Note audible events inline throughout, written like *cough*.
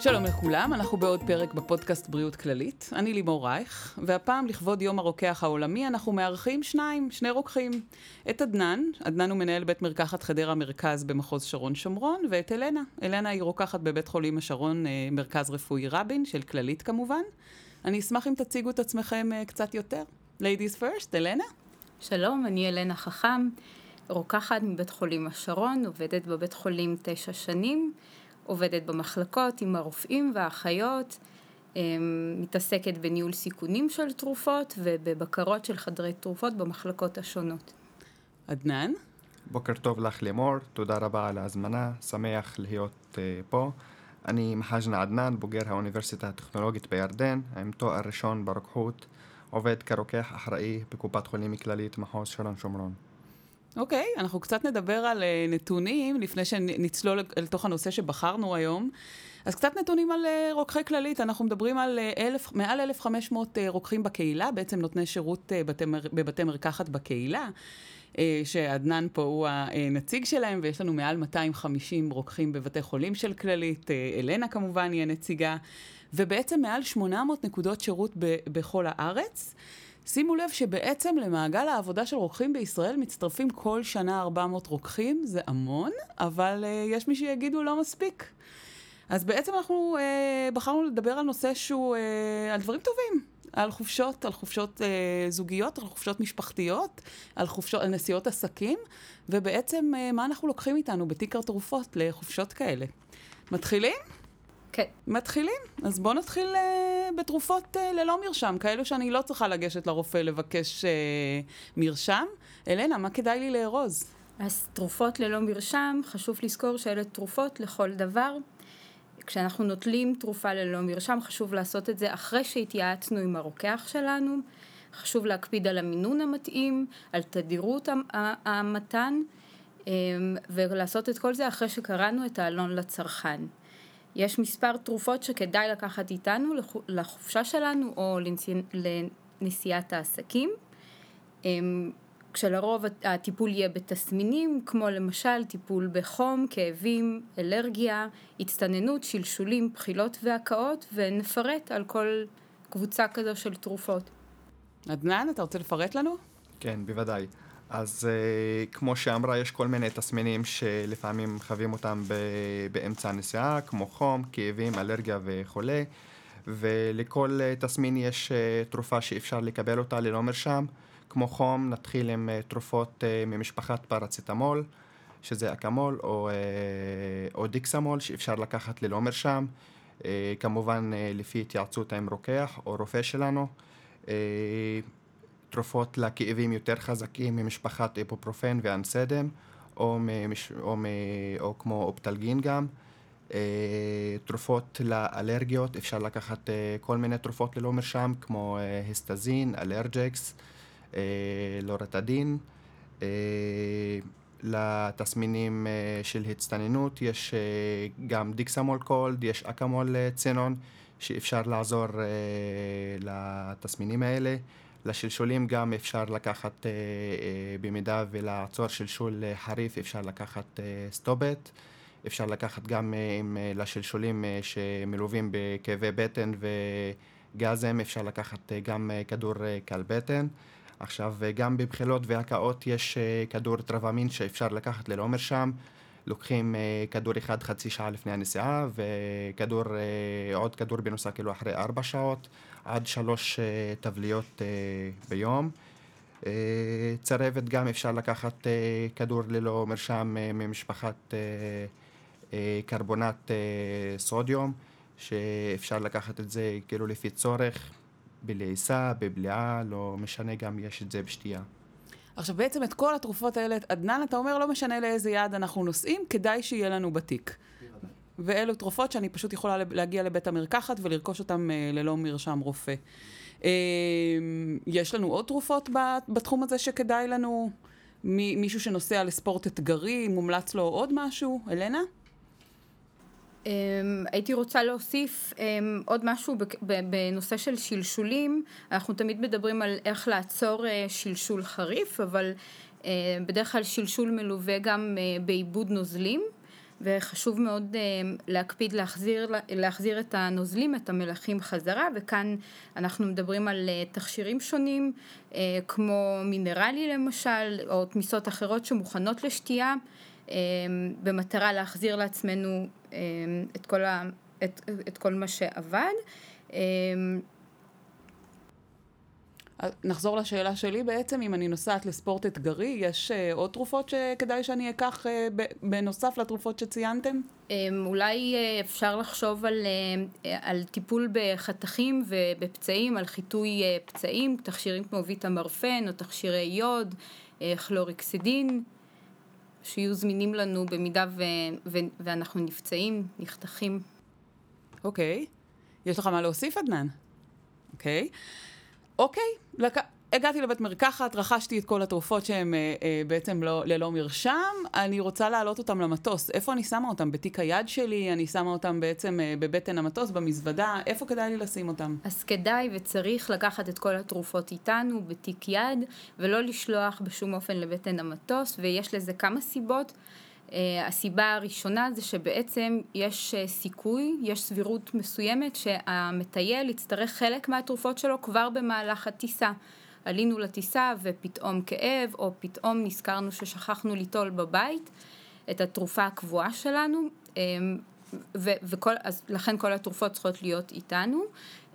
שלום לכולם, אנחנו בעוד פרק בפודקאסט בריאות כללית. אני לימור רייך, והפעם לכבוד יום הרוקח העולמי אנחנו מארחים שניים, שני רוקחים. את עדנן, עדנן הוא מנהל בית מרקחת חדרה מרכז במחוז שרון שומרון, ואת אלנה. אלנה היא רוקחת בבית חולים השרון אה, מרכז רפואי רבין, של כללית כמובן. אני אשמח אם תציגו את עצמכם אה, קצת יותר. Ladies first, אלנה. שלום, אני אלנה חכם, רוקחת מבית חולים השרון, עובדת בבית חולים תשע שנים. עובדת במחלקות עם הרופאים והאחיות, אמ, מתעסקת בניהול סיכונים של תרופות ובבקרות של חדרי תרופות במחלקות השונות. עדנאן? בוקר טוב לך לימור, תודה רבה על ההזמנה, שמח להיות uh, פה. אני מחאג'נה עדנאן, בוגר האוניברסיטה הטכנולוגית בירדן, עם תואר ראשון ברוקחות, עובד כרוקח אחראי בקופת חולים כללית מחוז שרון שומרון. אוקיי, okay, אנחנו קצת נדבר על uh, נתונים לפני שנצלול אל תוך הנושא שבחרנו היום. אז קצת נתונים על uh, רוקחי כללית, אנחנו מדברים על uh, אלף, מעל 1,500 uh, רוקחים בקהילה, בעצם נותני שירות uh, בתי, בבתי מרקחת בקהילה, uh, שעדנן פה הוא הנציג שלהם, ויש לנו מעל 250 רוקחים בבתי חולים של כללית, uh, אלנה כמובן היא הנציגה, ובעצם מעל 800 נקודות שירות ב, בכל הארץ. שימו לב שבעצם למעגל העבודה של רוקחים בישראל מצטרפים כל שנה 400 רוקחים, זה המון, אבל uh, יש מי שיגידו לא מספיק. אז בעצם אנחנו uh, בחרנו לדבר על נושא שהוא, uh, על דברים טובים, על חופשות, על חופשות uh, זוגיות, על חופשות משפחתיות, על, חופשות, על נסיעות עסקים, ובעצם uh, מה אנחנו לוקחים איתנו בתיק התרופות לחופשות כאלה. מתחילים? כן. מתחילים. אז בואו נתחיל uh, בתרופות uh, ללא מרשם, כאלו שאני לא צריכה לגשת לרופא לבקש uh, מרשם. אלנה, מה כדאי לי לארוז? אז תרופות ללא מרשם, חשוב לזכור שאלה תרופות לכל דבר. כשאנחנו נוטלים תרופה ללא מרשם, חשוב לעשות את זה אחרי שהתייעצנו עם הרוקח שלנו. חשוב להקפיד על המינון המתאים, על תדירות המתן, ולעשות את כל זה אחרי שקראנו את העלון לצרכן. יש מספר תרופות שכדאי לקחת איתנו לחופשה שלנו או לנסיעת העסקים. אמ, כשלרוב הטיפול יהיה בתסמינים, כמו למשל טיפול בחום, כאבים, אלרגיה, הצטננות, שלשולים, בחילות והקאות, ונפרט על כל קבוצה כזו של תרופות. עדנאן, אתה רוצה לפרט לנו? כן, בוודאי. אז uh, כמו שאמרה, יש כל מיני תסמינים שלפעמים חווים אותם באמצע הנסיעה, כמו חום, כאבים, אלרגיה וכולי, ולכל uh, תסמין יש uh, תרופה שאפשר לקבל אותה ללא מרשם. כמו חום, נתחיל עם uh, תרופות uh, ממשפחת פרציטמול, שזה אקמול, או, uh, או דיקסמול, שאפשר לקחת ללא מרשם, uh, כמובן uh, לפי התייעצות עם רוקח או רופא שלנו. תרופות לכאבים יותר חזקים ממשפחת איפופרופן ואנסדם, או, ממש, או, מ, או כמו אופטלגין גם. אה, תרופות לאלרגיות, אפשר לקחת אה, כל מיני תרופות ללא מרשם, כמו אה, היסטזין, אלרג'קס, אה, לורטדין. אה, לתסמינים אה, של הצטננות יש אה, גם דיקסמול קולד, יש אקמול אה, צינון, שאפשר לעזור אה, לתסמינים האלה. לשלשולים גם אפשר לקחת, אה, אה, במידה ולעצור שלשול חריף, אפשר לקחת אה, סטובט. אפשר לקחת גם אה, עם, אה, לשלשולים אה, שמלווים בכאבי בטן וגזם, אפשר לקחת אה, גם אה, כדור אה, קל בטן. עכשיו, אה, גם בבחילות והקאות יש אה, כדור טרבמין שאפשר לקחת ללא מרשם. לוקחים אה, כדור אחד חצי שעה לפני הנסיעה וכדור, אה, עוד כדור בנוסף כאילו אחרי ארבע שעות עד שלוש אה, טבליות אה, ביום. אה, צרבת גם אפשר לקחת אה, כדור ללא מרשם אה, ממשפחת אה, אה, קרבונט אה, סודיום שאפשר לקחת את זה כאילו לפי צורך בלעיסה, בבליעה, לא משנה גם יש את זה בשתייה. עכשיו בעצם את כל התרופות האלה, עדנן, אתה אומר, לא משנה לאיזה יעד אנחנו נוסעים, כדאי שיהיה לנו בתיק. ואלו תרופות שאני פשוט יכולה להגיע לבית המרקחת ולרכוש אותן אה, ללא מרשם רופא. אה, יש לנו עוד תרופות בתחום הזה שכדאי לנו? מישהו שנוסע לספורט אתגרי, מומלץ לו עוד משהו? אלנה? אמ, הייתי רוצה להוסיף אמ, עוד משהו בנושא של שלשולים, אנחנו תמיד מדברים על איך לעצור אה, שלשול חריף, אבל אה, בדרך כלל שלשול מלווה גם אה, בעיבוד נוזלים, וחשוב מאוד אה, להקפיד להחזיר, להחזיר את הנוזלים, את המלחים חזרה, וכאן אנחנו מדברים על אה, תכשירים שונים, אה, כמו מינרלי למשל, או תמיסות אחרות שמוכנות לשתייה, במטרה להחזיר לעצמנו את כל, ה, את, את כל מה שעבד. נחזור לשאלה שלי בעצם, אם אני נוסעת לספורט אתגרי, יש uh, עוד תרופות שכדאי שאני אקח uh, בנוסף לתרופות שציינתם? Um, אולי uh, אפשר לחשוב על, uh, על טיפול בחתכים ובפצעים, על חיטוי uh, פצעים, תכשירים כמו ויטמרפן או תכשירי יוד, uh, כלוריקסידין, שיהיו זמינים לנו במידה ו, ו, ואנחנו נפצעים, נחתכים. אוקיי. Okay. יש לך מה להוסיף, עדנן? אוקיי. Okay. אוקיי, לק... הגעתי לבית מרקחת, רכשתי את כל התרופות שהן אה, אה, בעצם לא, ללא מרשם, אני רוצה להעלות אותן למטוס. איפה אני שמה אותן? בתיק היד שלי? אני שמה אותן בעצם אה, בבטן המטוס, במזוודה? איפה כדאי לי לשים אותן? אז כדאי וצריך לקחת את כל התרופות איתנו בתיק יד, ולא לשלוח בשום אופן לבטן המטוס, ויש לזה כמה סיבות. Uh, הסיבה הראשונה זה שבעצם יש uh, סיכוי, יש סבירות מסוימת שהמטייל יצטרך חלק מהתרופות שלו כבר במהלך הטיסה. עלינו לטיסה ופתאום כאב, או פתאום נזכרנו ששכחנו ליטול בבית את התרופה הקבועה שלנו, um, ו- וכל, אז לכן כל התרופות צריכות להיות איתנו.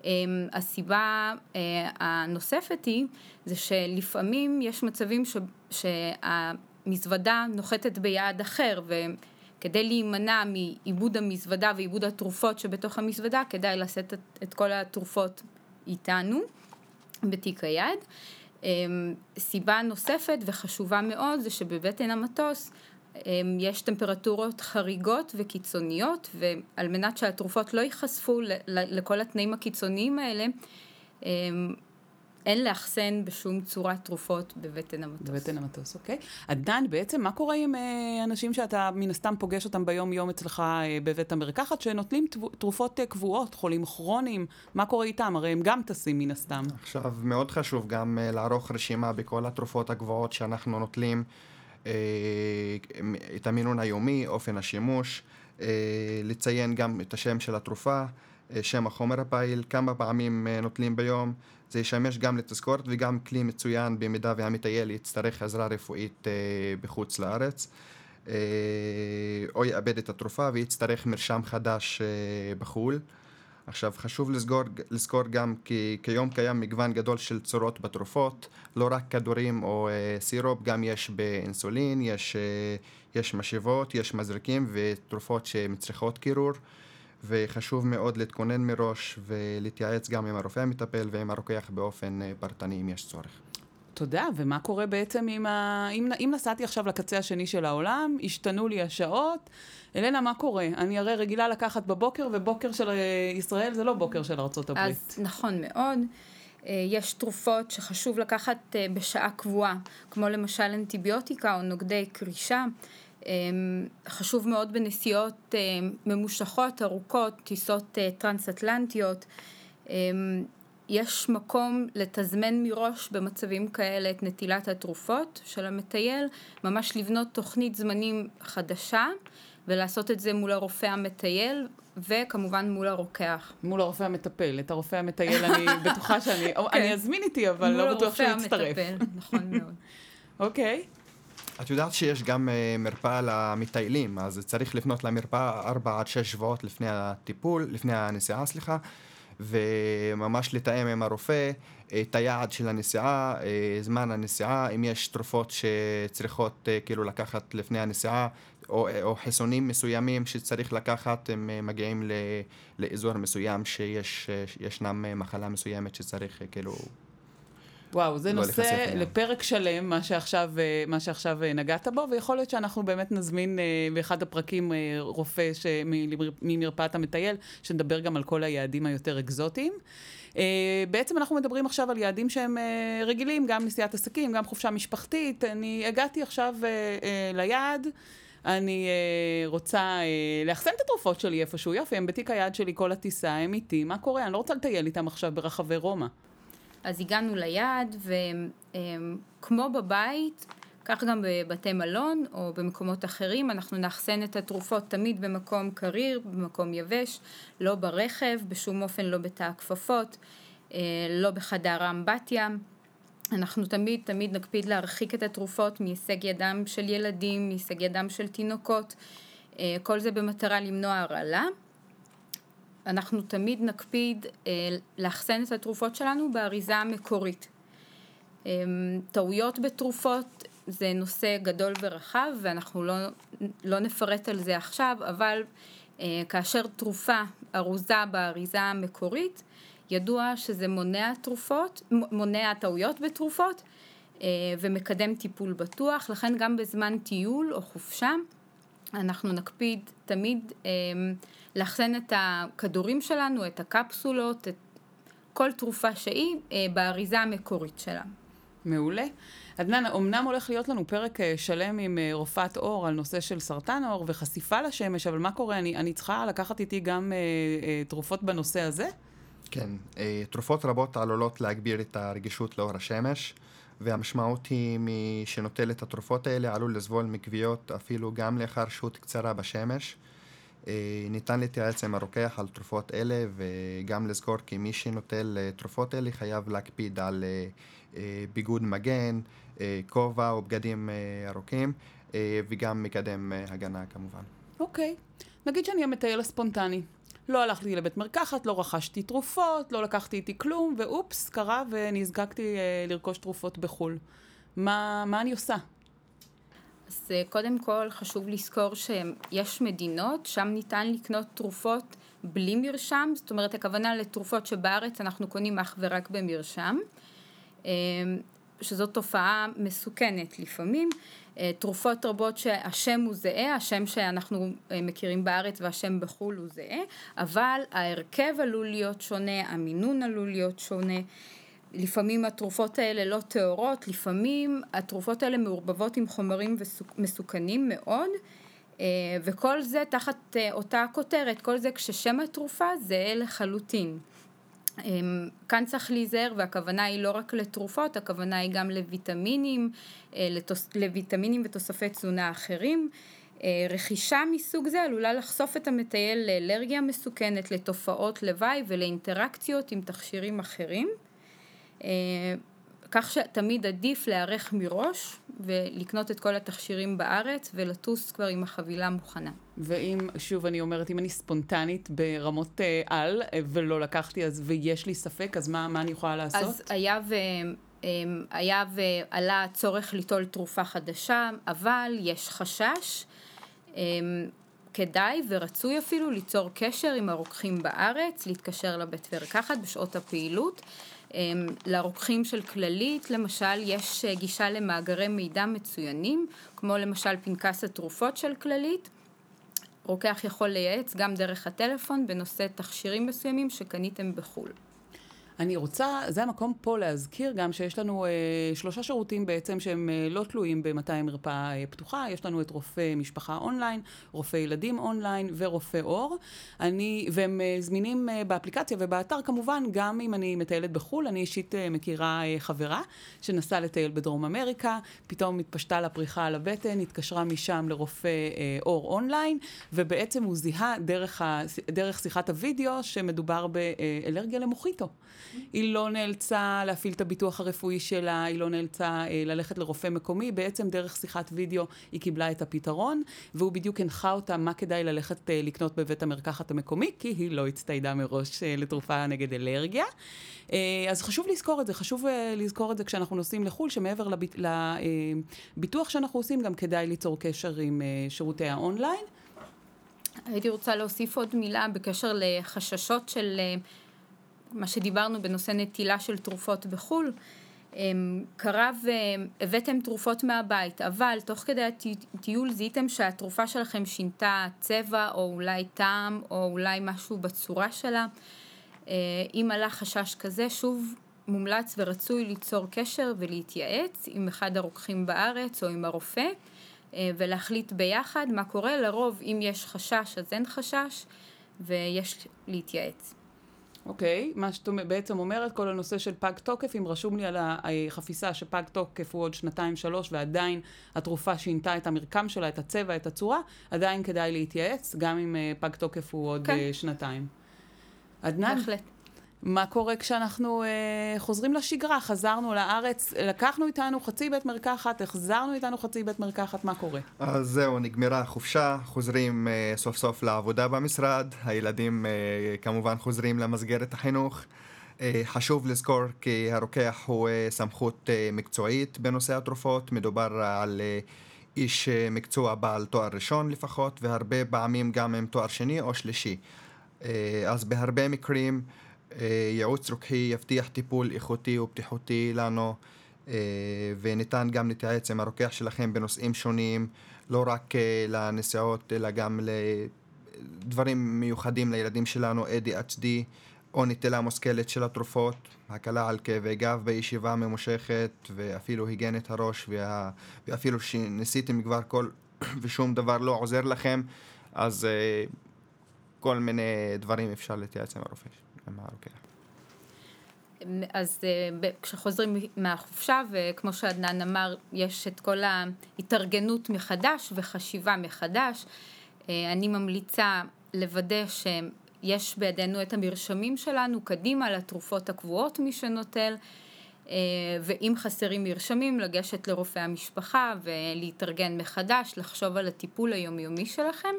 Um, הסיבה uh, הנוספת היא, זה שלפעמים יש מצבים ש... שה... מזוודה נוחתת ביעד אחר, וכדי להימנע מעיבוד המזוודה ועיבוד התרופות שבתוך המזוודה, כדאי לשאת את, את כל התרופות איתנו בתיק היד. אמ, סיבה נוספת וחשובה מאוד זה שבבטן המטוס אמ, יש טמפרטורות חריגות וקיצוניות ועל מנת שהתרופות לא ייחשפו לכל התנאים הקיצוניים האלה אמ, אין לאחסן בשום צורת תרופות בבטן המטוס. בבטן המטוס, אוקיי. עדן, בעצם מה קורה עם אה, אנשים שאתה מן הסתם פוגש אותם ביום-יום אצלך אה, בבית המרקחת, שנוטלים תרופות אה, קבועות, חולים כרוניים, מה קורה איתם? הרי הם גם טסים מן הסתם. עכשיו, מאוד חשוב גם אה, לערוך רשימה בכל התרופות הקבועות שאנחנו נוטלים, אה, את המינון היומי, אופן השימוש, אה, לציין גם את השם של התרופה. אה, שם החומר הפעיל, כמה פעמים אה, נוטלים ביום, זה ישמש גם לתזכורת וגם כלי מצוין במידה והמטייל יצטרך עזרה רפואית אה, בחוץ לארץ. אה, או יאבד את התרופה ויצטרך מרשם חדש אה, בחו"ל. עכשיו חשוב לסגור, לזכור גם כי כיום קיים מגוון גדול של צורות בתרופות, לא רק כדורים או אה, סירופ, גם יש באינסולין, יש, אה, יש משאבות, יש מזרקים ותרופות שמצריכות קירור. וחשוב מאוד להתכונן מראש ולהתייעץ גם עם הרופא המטפל ועם הרוקח באופן אה, פרטני אם יש צורך. תודה, ומה קורה בעצם עם ה... אם, אם נסעתי עכשיו לקצה השני של העולם, השתנו לי השעות, אלנה, מה קורה? אני הרי רגילה לקחת בבוקר, ובוקר של אה, ישראל זה לא בוקר של ארה"ב. אז נכון מאוד. אה, יש תרופות שחשוב לקחת בשעה קבועה, כמו למשל אנטיביוטיקה או נוגדי קרישה. אמ, חשוב מאוד בנסיעות אמ, ממושכות, ארוכות, טיסות אה, טרנס-אטלנטיות. אמ, יש מקום לתזמן מראש במצבים כאלה את נטילת התרופות של המטייל, ממש לבנות תוכנית זמנים חדשה ולעשות את זה מול הרופא המטייל וכמובן מול הרוקח. מול הרופא המטפל. את הרופא המטייל אני *laughs* בטוחה שאני, כן. אני אזמין איתי, אבל לא בטוח שהוא יצטרף. מול הרופא המטפל, נכון מאוד. *laughs* אוקיי. okay. את יודעת שיש גם uh, מרפאה למטיילים, אז צריך לפנות למרפאה 4 עד 6 שבועות לפני הטיפול, לפני הנסיעה, סליחה, וממש לתאם עם הרופא את היעד של הנסיעה, uh, זמן הנסיעה, אם יש תרופות שצריכות כאילו לקחת לפני הנסיעה, או, או חיסונים מסוימים שצריך לקחת, הם מגיעים ל, לאזור מסוים שישנם מחלה מסוימת שצריך כאילו וואו, זה לא נושא לפרק שלם, מה שעכשיו, אה, מה שעכשיו אה, נגעת בו, ויכול להיות שאנחנו באמת נזמין אה, באחד הפרקים רופא ממרפאת המטייל, שנדבר גם על כל היעדים היותר אקזוטיים. בעצם אנחנו מדברים עכשיו על יעדים שהם רגילים, גם נסיעת עסקים, גם חופשה משפחתית. אני הגעתי עכשיו ליעד. אני uh, רוצה uh, לאחסן את התרופות שלי איפשהו, יופי, הם בתיק היד שלי כל הטיסה, הם איתי, מה קורה? אני לא רוצה לטייל איתם עכשיו ברחבי רומא. אז הגענו ליעד, וכמו בבית, כך גם בבתי מלון או במקומות אחרים, אנחנו נאחסן את התרופות תמיד במקום קריר, במקום יבש, לא ברכב, בשום אופן לא בתא הכפפות, אה, לא בחדר האמבטיה. אנחנו תמיד תמיד נקפיד להרחיק את התרופות מהישג ידם של ילדים, מהישג ידם של תינוקות, אה, כל זה במטרה למנוע הרעלה. אנחנו תמיד נקפיד אה, לאחסן את התרופות שלנו באריזה המקורית. טעויות בתרופות זה נושא גדול ורחב ואנחנו לא, לא נפרט על זה עכשיו, אבל אה, כאשר תרופה ארוזה באריזה המקורית, ידוע שזה מונע תרופות, מונע טעויות בתרופות אה, ומקדם טיפול בטוח, לכן גם בזמן טיול או חופשה אנחנו נקפיד תמיד אה, לאחסן את הכדורים שלנו, את הקפסולות, את כל תרופה שהיא אה, באריזה המקורית שלה. מעולה. עדנן, אמנם הולך להיות לנו פרק אה, שלם עם אה, רופאת עור על נושא של סרטן עור וחשיפה לשמש, אבל מה קורה? אני, אני צריכה לקחת איתי גם אה, אה, תרופות בנושא הזה? כן, אה, תרופות רבות עלולות להגביר את הרגישות לאור השמש, והמשמעות היא מי שנוטל את התרופות האלה עלול לסבול מכוויות אפילו גם לאחר שהות קצרה בשמש. אה, ניתן להתייעץ עם הרוקח על תרופות אלה וגם לזכור כי מי שנוטל אה, תרופות אלה חייב להקפיד על ביגוד מגן, כובע או בגדים ארוכים וגם מקדם הגנה כמובן. אוקיי, okay. נגיד שאני המטייל הספונטני. לא הלכתי לבית מרקחת, לא רכשתי תרופות, לא לקחתי איתי כלום, ואופס, קרה ונזקקתי אה, לרכוש תרופות בחו"ל. מה, מה אני עושה? אז אה, קודם כל חשוב לזכור שיש מדינות, שם ניתן לקנות תרופות בלי מרשם, זאת אומרת הכוונה לתרופות שבארץ אנחנו קונים אך ורק במרשם, אה, שזאת תופעה מסוכנת לפעמים. אה, תרופות רבות שהשם הוא זהה, השם שאנחנו מכירים בארץ והשם בחו"ל הוא זהה, אבל ההרכב עלול להיות שונה, המינון עלול להיות שונה. לפעמים התרופות האלה לא טהורות, לפעמים התרופות האלה מעורבבות עם חומרים מסוכנים מאוד, אה, וכל זה תחת אה, אותה כותרת, כל זה כששם התרופה זהה לחלוטין. אמ, כאן צריך להיזהר והכוונה היא לא רק לתרופות, הכוונה היא גם לויטמינים, אה, לתוס, לויטמינים ותוספי תזונה אחרים. רכישה מסוג זה עלולה לחשוף את המטייל לאלרגיה מסוכנת, לתופעות לוואי ולאינטראקציות עם תכשירים אחרים. אה, כך שתמיד עדיף להיערך מראש ולקנות את כל התכשירים בארץ ולטוס כבר עם החבילה מוכנה. ואם, שוב אני אומרת, אם אני ספונטנית ברמות אה, על אה, ולא לקחתי אז ויש לי ספק, אז מה, מה אני יכולה לעשות? אז היה ו... היה ועלה צורך ליטול תרופה חדשה, אבל יש חשש. כדאי ורצוי אפילו ליצור קשר עם הרוקחים בארץ, להתקשר לבית מרקחת בשעות הפעילות לרוקחים של כללית למשל יש אה, גישה למאגרי מידע מצוינים כמו למשל פנקס התרופות של כללית רוקח יכול לייעץ גם דרך הטלפון בנושא תכשירים מסוימים שקניתם בחו"ל. אני רוצה, זה המקום פה להזכיר גם שיש לנו אה, שלושה שירותים בעצם שהם אה, לא תלויים במתי מרפאה אה, פתוחה. יש לנו את רופא משפחה אונליין, רופא ילדים אונליין ורופא עור. אני, והם אה, זמינים אה, באפליקציה ובאתר כמובן, גם אם אני מטיילת בחו"ל. אני אישית אה, מכירה אה, חברה שנסעה לטייל בדרום אמריקה, פתאום התפשטה לה פריחה על הבטן, התקשרה משם לרופא אה, עור אונליין, ובעצם הוא זיהה דרך, ה, דרך שיחת הוידאו שמדובר באלרגיה למוחיטו. היא לא נאלצה להפעיל את הביטוח הרפואי שלה, היא לא נאלצה אה, ללכת לרופא מקומי, בעצם דרך שיחת וידאו היא קיבלה את הפתרון, והוא בדיוק הנחה אותה מה כדאי ללכת אה, לקנות בבית המרקחת המקומי, כי היא לא הצטיידה מראש אה, לתרופה נגד אלרגיה. אה, אז חשוב לזכור את זה, חשוב אה, לזכור את זה כשאנחנו נוסעים לחו"ל, שמעבר לביט, לביטוח שאנחנו עושים, גם כדאי ליצור קשר עם אה, שירותי האונליין. הייתי רוצה להוסיף עוד מילה בקשר לחששות של אה, מה שדיברנו בנושא נטילה של תרופות בחו"ל, אמ, קרה והבאתם תרופות מהבית, אבל תוך כדי הטיול זיהיתם שהתרופה שלכם שינתה צבע או אולי טעם או אולי משהו בצורה שלה. אה, אם עלה חשש כזה, שוב מומלץ ורצוי ליצור קשר ולהתייעץ עם אחד הרוקחים בארץ או עם הרופא אה, ולהחליט ביחד מה קורה. לרוב אם יש חשש אז אין חשש ויש להתייעץ. אוקיי, okay, מה שאת בעצם אומרת, כל הנושא של פג תוקף, אם רשום לי על החפיסה שפג תוקף הוא עוד שנתיים-שלוש ועדיין התרופה שינתה את המרקם שלה, את הצבע, את הצורה, עדיין כדאי להתייעץ, גם אם uh, פג תוקף הוא עוד okay. כן. uh, שנתיים. עדנן? בהחלט. מה קורה כשאנחנו אה, חוזרים לשגרה? חזרנו לארץ, לקחנו איתנו חצי בית מרקחת, החזרנו איתנו חצי בית מרקחת, מה קורה? אז זהו, נגמרה החופשה, חוזרים אה, סוף סוף לעבודה במשרד, הילדים אה, כמובן חוזרים למסגרת החינוך. אה, חשוב לזכור כי הרוקח הוא אה, סמכות אה, מקצועית בנושא התרופות, מדובר על אה, איש אה, מקצוע בעל תואר ראשון לפחות, והרבה פעמים גם עם תואר שני או שלישי. אה, אז בהרבה מקרים ייעוץ רוקחי יבטיח טיפול איכותי ובטיחותי לנו אה, וניתן גם להתייעץ עם הרוקח שלכם בנושאים שונים, לא רק אה, לנסיעות אלא גם לדברים מיוחדים לילדים שלנו, ADHD או נטילה מושכלת של התרופות, הקלה על כאבי גב בישיבה ממושכת ואפילו היגיינת הראש וה... ואפילו שניסיתם כבר כל *clears throat* ושום דבר לא עוזר לכם, אז כל מיני דברים אפשר להתייעץ עם הרופא. עם הרוקח. אז אה, כשחוזרים מהחופשה, וכמו שעדנן אמר, יש את כל ההתארגנות מחדש וחשיבה מחדש. אה, אני ממליצה לוודא שיש בידינו את המרשמים שלנו קדימה לתרופות הקבועות מי שנוטל, אה, ואם חסרים מרשמים, לגשת לרופא המשפחה ולהתארגן מחדש, לחשוב על הטיפול היומיומי שלכם.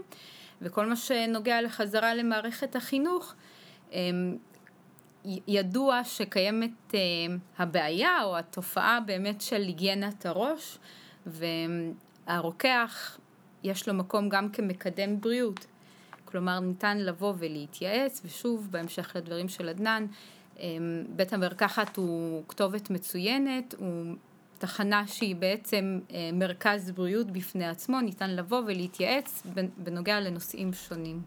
וכל מה שנוגע לחזרה למערכת החינוך, ידוע שקיימת אה, הבעיה או התופעה באמת של היגיינת הראש והרוקח יש לו מקום גם כמקדם בריאות. כלומר ניתן לבוא ולהתייעץ ושוב בהמשך לדברים של עדנן אמ, בית המרקחת הוא כתובת מצוינת, הוא תחנה שהיא בעצם מרכז בריאות בפני עצמו, ניתן לבוא ולהתייעץ בנוגע לנושאים שונים.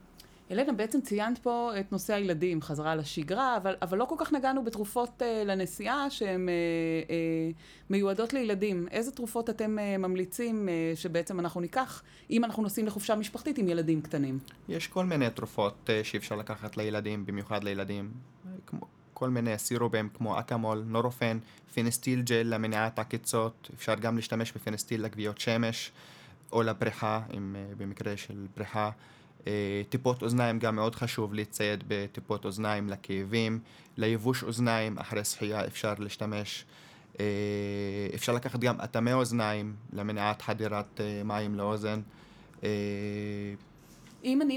ילנה, בעצם ציינת פה את נושא הילדים, חזרה לשגרה, אבל, אבל לא כל כך נגענו בתרופות אה, לנסיעה שהן אה, אה, מיועדות לילדים. איזה תרופות אתם אה, ממליצים אה, שבעצם אנחנו ניקח אם אנחנו נוסעים לחופשה משפחתית עם ילדים קטנים? יש כל מיני תרופות אה, שאפשר לקחת לילדים, במיוחד לילדים. כמו, כל מיני סירובים כמו אקמול, נורופן, פינסטיל ג'ל למניעת עקיצות, אפשר גם להשתמש בפינסטיל לגביעות שמש או לפריחה, אם, אה, במקרה של פריחה. אה, טיפות אוזניים גם מאוד חשוב להצטייד בטיפות אוזניים לכאבים, ליבוש אוזניים אחרי שחייה אפשר להשתמש, אה, אפשר לקחת גם אטמי אוזניים למניעת חדירת אה, מים לאוזן,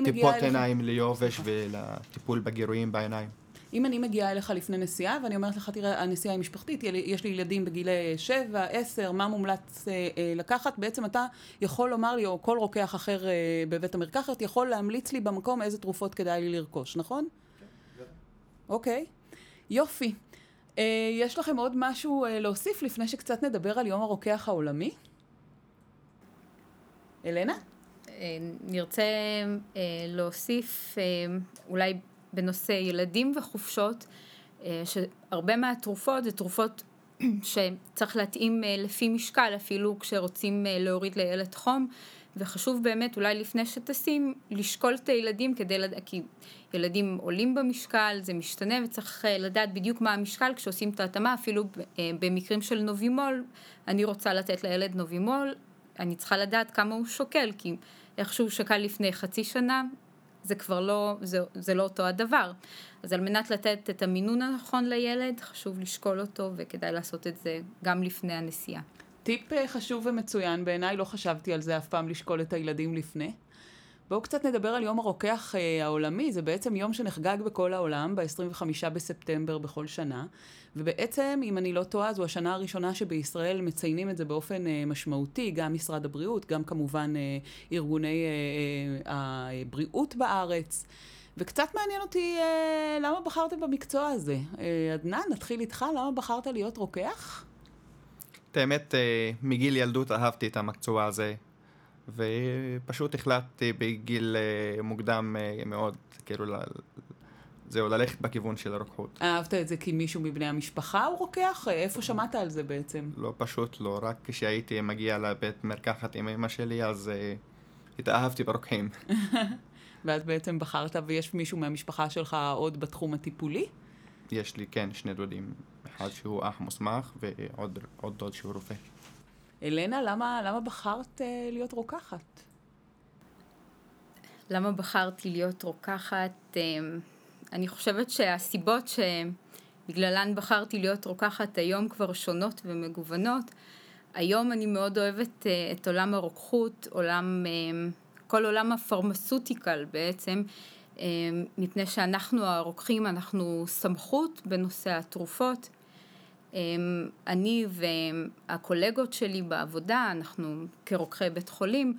טיפות עיניים ליובש ולטיפול בגירויים בעיניים. אם אני מגיעה אליך לפני נסיעה, ואני אומרת לך, תראה, הנסיעה היא משפחתית, יש לי ילדים בגילי 7, 10, מה מומלץ אה, אה, לקחת, בעצם אתה יכול לומר לי, או כל רוקח אחר אה, בבית המרקחת, יכול להמליץ לי במקום איזה תרופות כדאי לי לרכוש, נכון? כן. אוקיי, יופי. אה, יש לכם עוד משהו אה, להוסיף לפני שקצת נדבר על יום הרוקח העולמי? אלנה? אה, נרצה אה, להוסיף אה, אולי בנושא ילדים וחופשות, אה, שהרבה מהתרופות זה תרופות *clears throat* שצריך להתאים אה, לפי משקל, אפילו כשרוצים אה, להוריד לילד חום, וחשוב באמת אולי לפני שטסים לשקול את הילדים כדי לדעת, כי ילדים עולים במשקל, זה משתנה וצריך לדעת בדיוק מה המשקל כשעושים את ההתאמה, אפילו במקרים של נובימול, אני רוצה לתת לילד נובימול, אני צריכה לדעת כמה הוא שוקל, כי איך שהוא שקל לפני חצי שנה, זה כבר לא, זה, זה לא אותו הדבר. אז על מנת לתת את המינון הנכון לילד, חשוב לשקול אותו וכדאי לעשות את זה גם לפני הנסיעה. טיפ אה, חשוב ומצוין, בעיניי לא חשבתי על זה אף פעם לשקול את הילדים לפני. בואו קצת נדבר על יום הרוקח אה, העולמי, זה בעצם יום שנחגג בכל העולם ב-25 בספטמבר בכל שנה, ובעצם, אם אני לא טועה, זו השנה הראשונה שבישראל מציינים את זה באופן אה, משמעותי, גם משרד הבריאות, גם כמובן אה, ארגוני אה, אה, הבריאות בארץ. וקצת מעניין אותי אה, למה בחרתם במקצוע הזה. אה, עדנן, נתחיל איתך, למה בחרת להיות רוקח? את האמת, אה, מגיל ילדות אהבתי את המקצוע הזה. ופשוט החלטתי בגיל אה, מוקדם אה, מאוד, כאילו, זהו, ללכת בכיוון של הרוקחות. אהבת את זה כי מישהו מבני המשפחה הוא רוקח? איפה שמעת על זה בעצם? לא, פשוט לא. רק כשהייתי מגיע לבית מרקחת עם אמא שלי, אז uh, התאהבתי ברוקחים. *laughs* ואז בעצם בחרת, ויש מישהו מהמשפחה שלך עוד בתחום הטיפולי? יש לי, כן, שני דודים. אחד שהוא אח מוסמך ועוד עוד דוד שהוא רופא. אלנה, למה, למה בחרת אה, להיות רוקחת? למה בחרתי להיות רוקחת? אה, אני חושבת שהסיבות שבגללן בחרתי להיות רוקחת היום כבר שונות ומגוונות. היום אני מאוד אוהבת אה, את עולם הרוקחות, עולם, כל עולם הפרמסוטיקל בעצם, מפני שאנחנו הרוקחים, אנחנו סמכות בנושא התרופות. אני והקולגות שלי בעבודה, אנחנו כרוקחי בית חולים,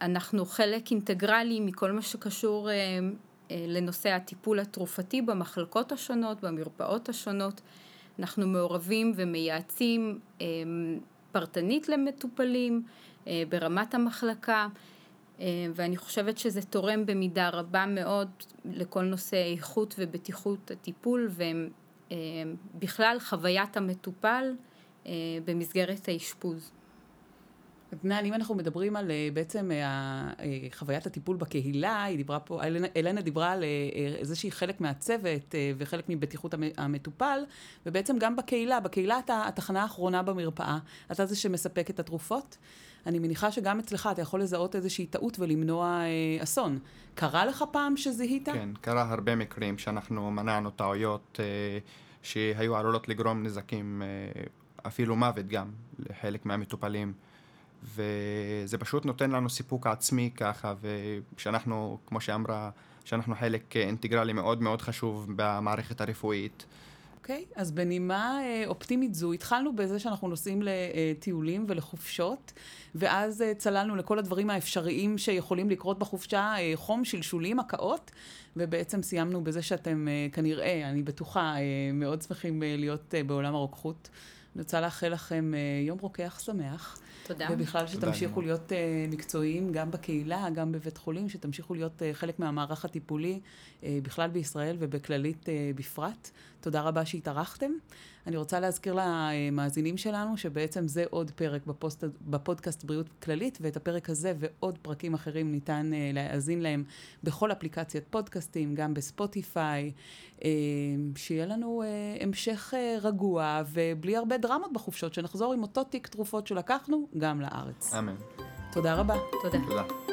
אנחנו חלק אינטגרלי מכל מה שקשור לנושא הטיפול התרופתי במחלקות השונות, במרפאות השונות. אנחנו מעורבים ומייעצים אה, פרטנית למטופלים אה, ברמת המחלקה אה, ואני חושבת שזה תורם במידה רבה מאוד לכל נושא איכות ובטיחות הטיפול ובכלל חוויית המטופל במסגרת האשפוז. עדנן, אם אנחנו מדברים על אה, בעצם אה, אה, חוויית הטיפול בקהילה, היא דיברה פה, אלנה דיברה על איזושהי חלק מהצוות וחלק מבטיחות המטופל, ובעצם גם בקהילה, בקהילה אתה התחנה האחרונה במרפאה, אתה זה שמספק את התרופות. אני מניחה שגם אצלך אתה יכול לזהות איזושהי טעות ולמנוע אה, אסון. קרה לך פעם שזיהית? כן, קרה הרבה מקרים שאנחנו מנענו טעויות אה, שהיו עלולות לגרום נזקים, אה, אפילו מוות גם, לחלק מהמטופלים. וזה פשוט נותן לנו סיפוק עצמי ככה, ושאנחנו, כמו שאמרה, שאנחנו חלק אינטגרלי מאוד מאוד חשוב במערכת הרפואית. אוקיי, okay, אז בנימה אה, אופטימית זו, התחלנו בזה שאנחנו נוסעים לטיולים ולחופשות, ואז אה, צללנו לכל הדברים האפשריים שיכולים לקרות בחופשה, אה, חום, שלשולים, הקאות, ובעצם סיימנו בזה שאתם כנראה, אני בטוחה, מאוד שמחים להיות בעולם הרוקחות. אני רוצה לאחל לכם יום רוקח שמח. תודה. ובכלל שתמשיכו להיות uh, מקצועיים גם בקהילה, גם בבית חולים, שתמשיכו להיות uh, חלק מהמערך הטיפולי uh, בכלל בישראל ובכללית uh, בפרט. תודה רבה שהתארחתם. אני רוצה להזכיר למאזינים שלנו שבעצם זה עוד פרק בפוסט, בפודקאסט בריאות כללית, ואת הפרק הזה ועוד פרקים אחרים ניתן uh, להאזין להם בכל אפליקציית פודקאסטים, גם בספוטיפיי. Uh, שיהיה לנו uh, המשך uh, רגוע ובלי הרבה דרמות בחופשות, שנחזור עם אותו תיק תרופות שלקחנו גם לארץ. אמן. תודה רבה. תודה. תודה.